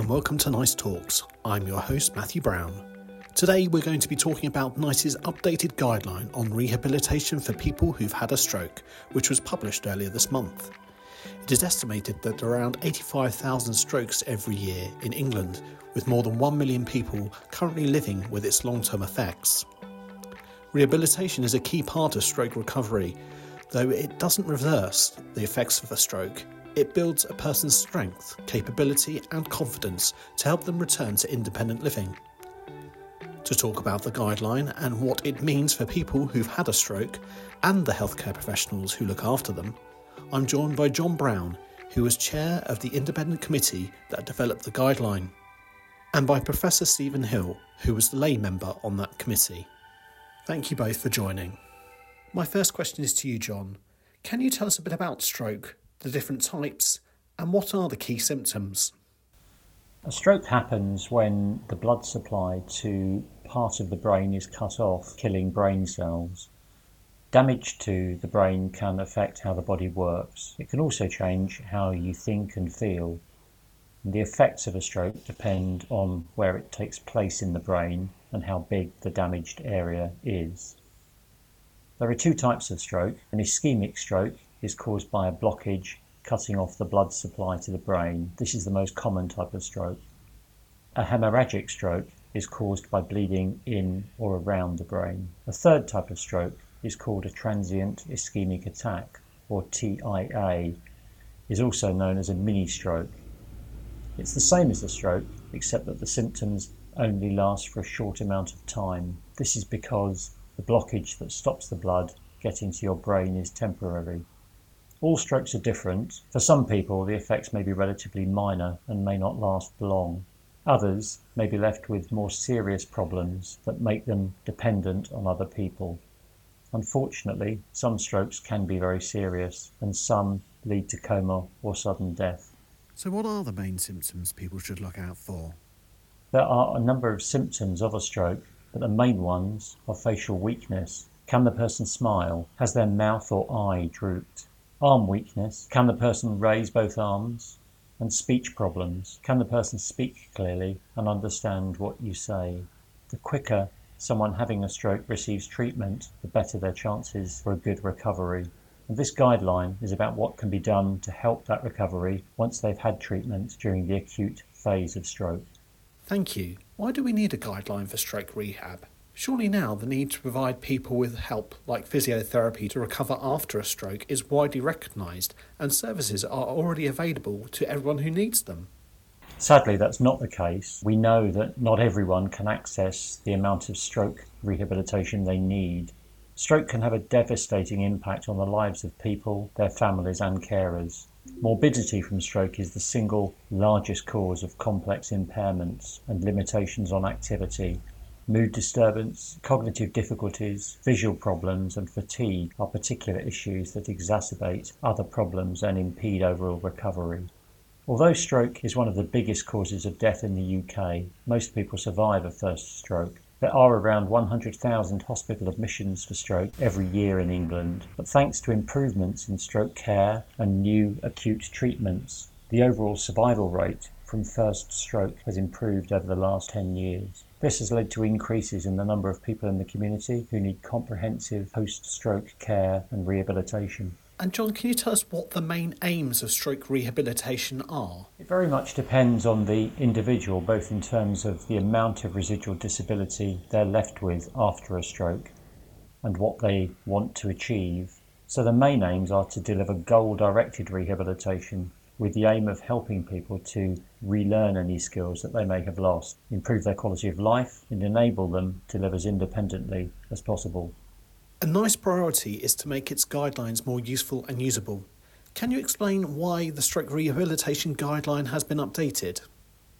and welcome to NICE Talks. I'm your host, Matthew Brown. Today, we're going to be talking about NICE's updated guideline on rehabilitation for people who've had a stroke, which was published earlier this month. It is estimated that around 85,000 strokes every year in England, with more than 1 million people currently living with its long term effects. Rehabilitation is a key part of stroke recovery, though it doesn't reverse the effects of a stroke. It builds a person's strength, capability, and confidence to help them return to independent living. To talk about the guideline and what it means for people who've had a stroke and the healthcare professionals who look after them, I'm joined by Jon Brown, who was chair of the independent committee that developed the guideline, and by Professor Stephen Hill, who was the lay member on that committee. Thank you both for joining. My first question is to you, Jon. Can you tell us a bit about stroke, the different types, and what are the key symptoms? A stroke happens when the blood supply to part of the brain is cut off, killing brain cells. Damage to the brain can affect how the body works. It can also change how you think and feel. The effects of a stroke depend on where it takes place in the brain and how big the damaged area is. There are two types of stroke. An ischemic stroke is caused by a blockage cutting off the blood supply to the brain. This is the most common type of stroke. A hemorrhagic stroke is caused by bleeding in or around the brain. A third type of stroke is called a transient ischemic attack, or TIA, is also known as a mini stroke. It's the same as a stroke, except that the symptoms only last for a short amount of time. This is because the blockage that stops the blood getting to your brain is temporary. All strokes are different. For some people, the effects may be relatively minor and may not last long. Others may be left with more serious problems that make them dependent on other people. Unfortunately, some strokes can be very serious and some lead to coma or sudden death. So, what are the main symptoms people should look out for? There are a number of symptoms of a stroke, but the main ones are facial weakness. Can the person smile? Has their mouth or eye drooped? Arm weakness. Can the person raise both arms? And speech problems. Can the person speak clearly and understand what you say? The quicker someone having a stroke receives treatment, the better their chances for a good recovery. And this guideline is about what can be done to help that recovery once they've had treatment during the acute phase of stroke. Thank you. Why do we need a guideline for stroke rehab? Surely now the need to provide people with help like physiotherapy to recover after a stroke is widely recognised and services are already available to everyone who needs them. Sadly, that's not the case. We know that not everyone can access the amount of stroke rehabilitation they need. Stroke can have a devastating impact on the lives of people, their families, and carers. Morbidity from stroke is the single largest cause of complex impairments and limitations on activity. Mood disturbance, cognitive difficulties, visual problems, and fatigue are particular issues that exacerbate other problems and impede overall recovery. Although stroke is one of the biggest causes of death in the UK, most people survive a first stroke. There are around 100,000 hospital admissions for stroke every year in England, but thanks to improvements in stroke care and new acute treatments, the overall survival rate from first stroke has improved over the last 10 years. This has led to increases in the number of people in the community who need comprehensive post stroke care and rehabilitation. And Jon, can you tell us what the main aims of stroke rehabilitation are? It very much depends on the individual, both in terms of the amount of residual disability they're left with after a stroke and what they want to achieve. So the main aims are to deliver goal directed rehabilitation with the aim of helping people to relearn any skills that they may have lost, improve their quality of life, and enable them to live as independently as possible. A NICE priority is to make its guidelines more useful and usable. Can you explain why the stroke rehabilitation guideline has been updated?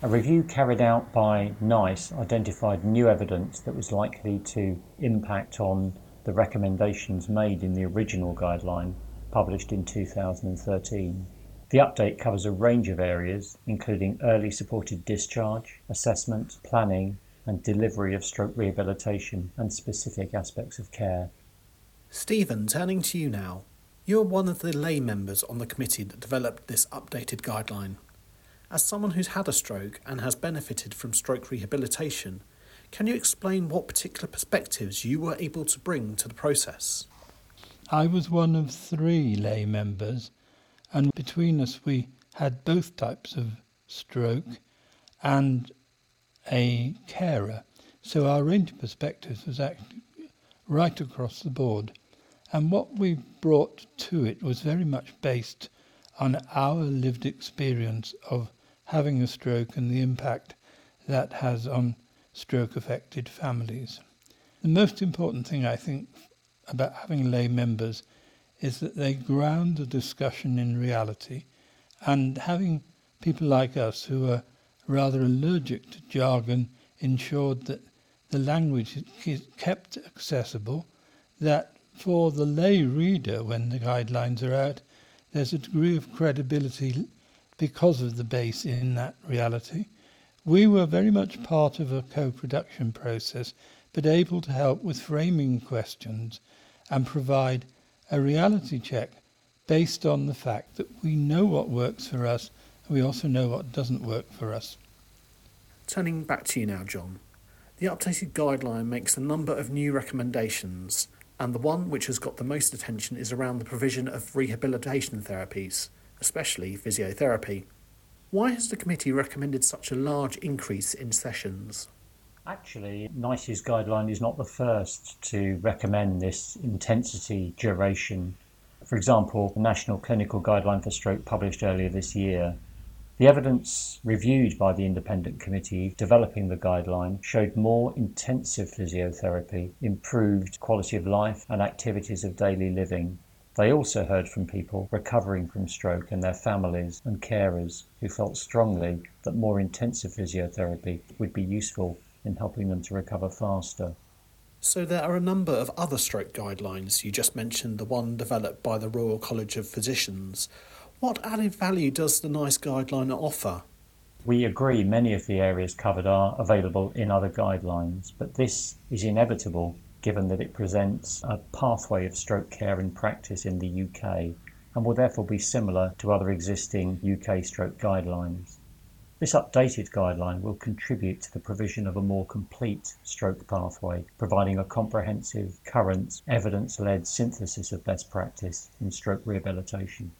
A review carried out by NICE identified new evidence that was likely to impact on the recommendations made in the original guideline published in 2013. The update covers a range of areas, including early supported discharge, assessment, planning, and delivery of stroke rehabilitation and specific aspects of care. Stephen, turning to you now. You are one of the lay members on the committee that developed this updated guideline. As someone who's had a stroke and has benefited from stroke rehabilitation, can you explain what particular perspectives you were able to bring to the process? I was one of three lay members, and between us we had both types of stroke and a carer. So our range of perspectives was actually right across the board. And what we brought to it was very much based on our lived experience of having a stroke and the impact that has on stroke affected families. The most important thing I think about having lay members is that they ground the discussion in reality and having people like us who are rather allergic to jargon ensured that the language is kept accessible, that for the lay reader when the guidelines are out, there's a degree of credibility because of the base in that reality. We were very much part of a co-production process, but able to help with framing questions and provide a reality check based on the fact that we know what works for us and we also know what doesn't work for us. Turning back to you now, Jon. The updated guideline makes a number of new recommendations, and the one which has got the most attention is around the provision of rehabilitation therapies, especially physiotherapy. Why has the committee recommended such a large increase in sessions? Actually, NICE's guideline is not the first to recommend this intensity duration. For example, the National Clinical Guideline for Stroke published earlier this year the evidence reviewed by the independent committee developing the guideline showed more intensive physiotherapy, improved quality of life, and activities of daily living. They also heard from people recovering from stroke and their families and carers who felt strongly that more intensive physiotherapy would be useful in helping them to recover faster. So, there are a number of other stroke guidelines. You just mentioned the one developed by the Royal College of Physicians. What added value does the NICE guideline offer? We agree many of the areas covered are available in other guidelines, but this is inevitable given that it presents a pathway of stroke care in practice in the UK and will therefore be similar to other existing UK stroke guidelines. This updated guideline will contribute to the provision of a more complete stroke pathway, providing a comprehensive, current, evidence led synthesis of best practice in stroke rehabilitation.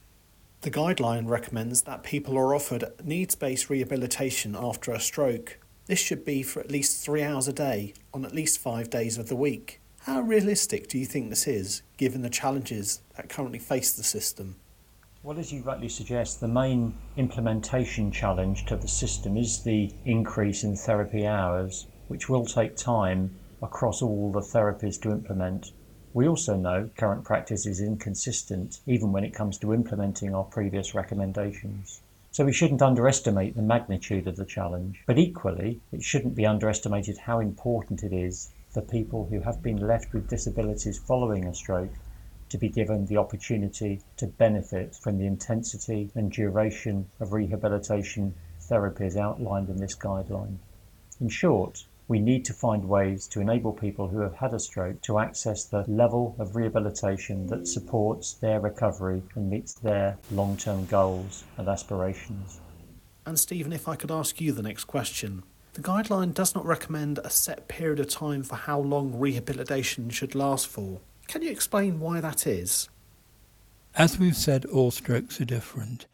The guideline recommends that people are offered needs based rehabilitation after a stroke this should be for at least three hours a day on at least five days of the week. How realistic do you think this is, given the challenges that currently face the system? Well, as you rightly suggest, the main implementation challenge to the system is the increase in therapy hours, which will take time across all the therapies to implement. We also know current practice is inconsistent even when it comes to implementing our previous recommendations. So we shouldn't underestimate the magnitude of the challenge, but equally, it shouldn't be underestimated how important it is for people who have been left with disabilities following a stroke to be given the opportunity to benefit from the intensity and duration of rehabilitation therapies outlined in this guideline. In short, we need to find ways to enable people who have had a stroke to access the level of rehabilitation that supports their recovery and meets their long term goals and aspirations. And Stephen, if I could ask you the next question. The guideline does not recommend a set period of time for how long rehabilitation should last for. Can you explain why that is? As we've said, all strokes are different.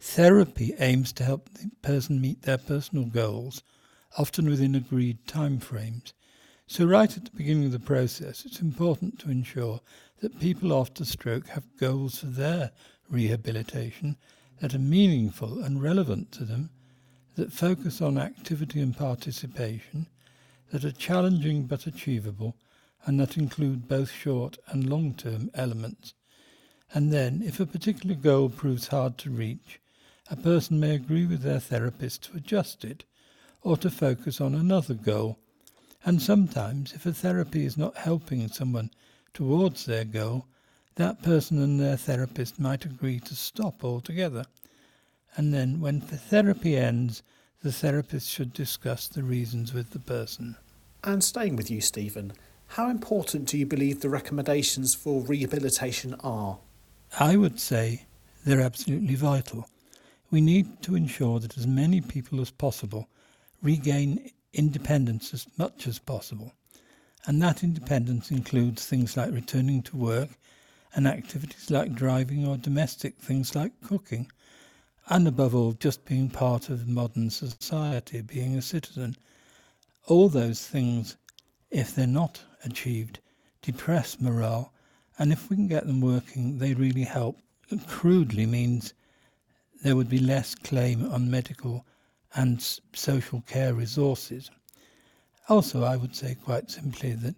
Therapy aims to help the person meet their personal goals often within agreed timeframes. So, right at the beginning of the process, it's important to ensure that people after stroke have goals for their rehabilitation that are meaningful and relevant to them, that focus on activity and participation, that are challenging but achievable, and that include both short and long term elements. And then, if a particular goal proves hard to reach, a person may agree with their therapist to adjust it or to focus on another goal. And sometimes, if a therapy is not helping someone towards their goal, that person and their therapist might agree to stop altogether. And then, when the therapy ends, the therapist should discuss the reasons with the person. And staying with you, Stephen, how important do you believe the recommendations for rehabilitation are? I would say they're absolutely vital. we need to ensure that as many people as possible regain independence as much as possible. And that independence includes things like returning to work and activities like driving or domestic things like cooking. And above all, just being part of modern society, being a citizen. All those things, if they're not achieved, depress morale. And if we can get them working, they really help. It crudely means there would be less claim on medical and social care resources. Also, I would say quite simply that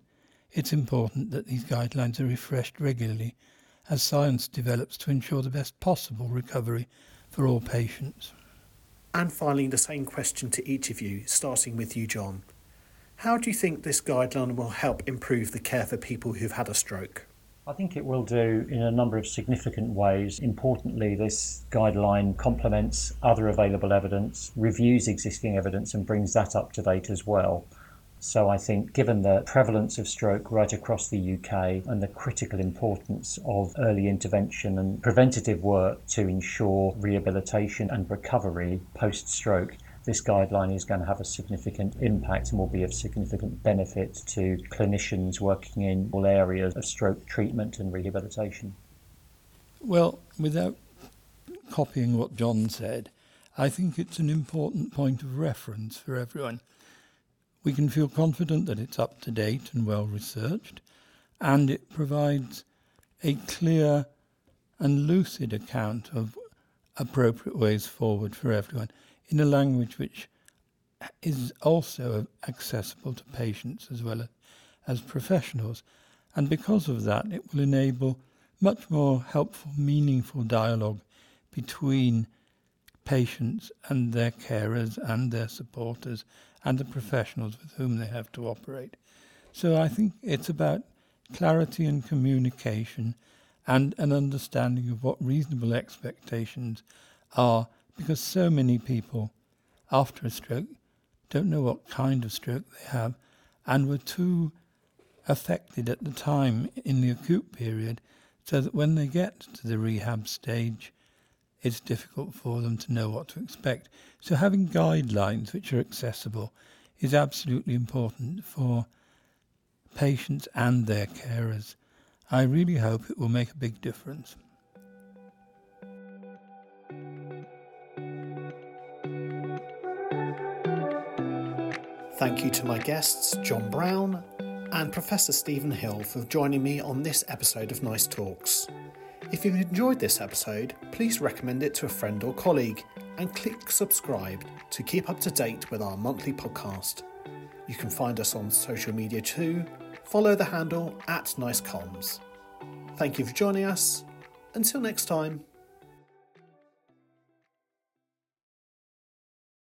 it's important that these guidelines are refreshed regularly as science develops to ensure the best possible recovery for all patients. And finally, the same question to each of you, starting with you, Jon. How do you think this guideline will help improve the care for people who've had a stroke? I think it will do in a number of significant ways. Importantly, this guideline complements other available evidence, reviews existing evidence, and brings that up to date as well. So I think, given the prevalence of stroke right across the UK and the critical importance of early intervention and preventative work to ensure rehabilitation and recovery post stroke, this guideline is going to have a significant impact and will be of significant benefit to clinicians working in all areas of stroke treatment and rehabilitation. Well, without copying what Jon said, I think it's an important point of reference for everyone. We can feel confident that it's up to date and well researched, and it provides a clear and lucid account of appropriate ways forward for everyone in a language which is also accessible to patients as well as professionals. And because of that, it will enable much more helpful, meaningful dialogue between patients and their carers and their supporters and the professionals with whom they have to operate. So I think it's about clarity and communication and an understanding of what reasonable expectations are because so many people after a stroke don't know what kind of stroke they have and were too affected at the time in the acute period so that when they get to the rehab stage, it's difficult for them to know what to expect. So having guidelines which are accessible is absolutely important for patients and their carers. I really hope it will make a big difference. Thank you to my guests, Jon Brown and Professor Stephen Hill, for joining me on this episode of Nice Talks. If you've enjoyed this episode, please recommend it to a friend or colleague and click subscribe to keep up to date with our monthly podcast. You can find us on social media too. Follow the handle at NiceComms. Thank you for joining us. Until next time.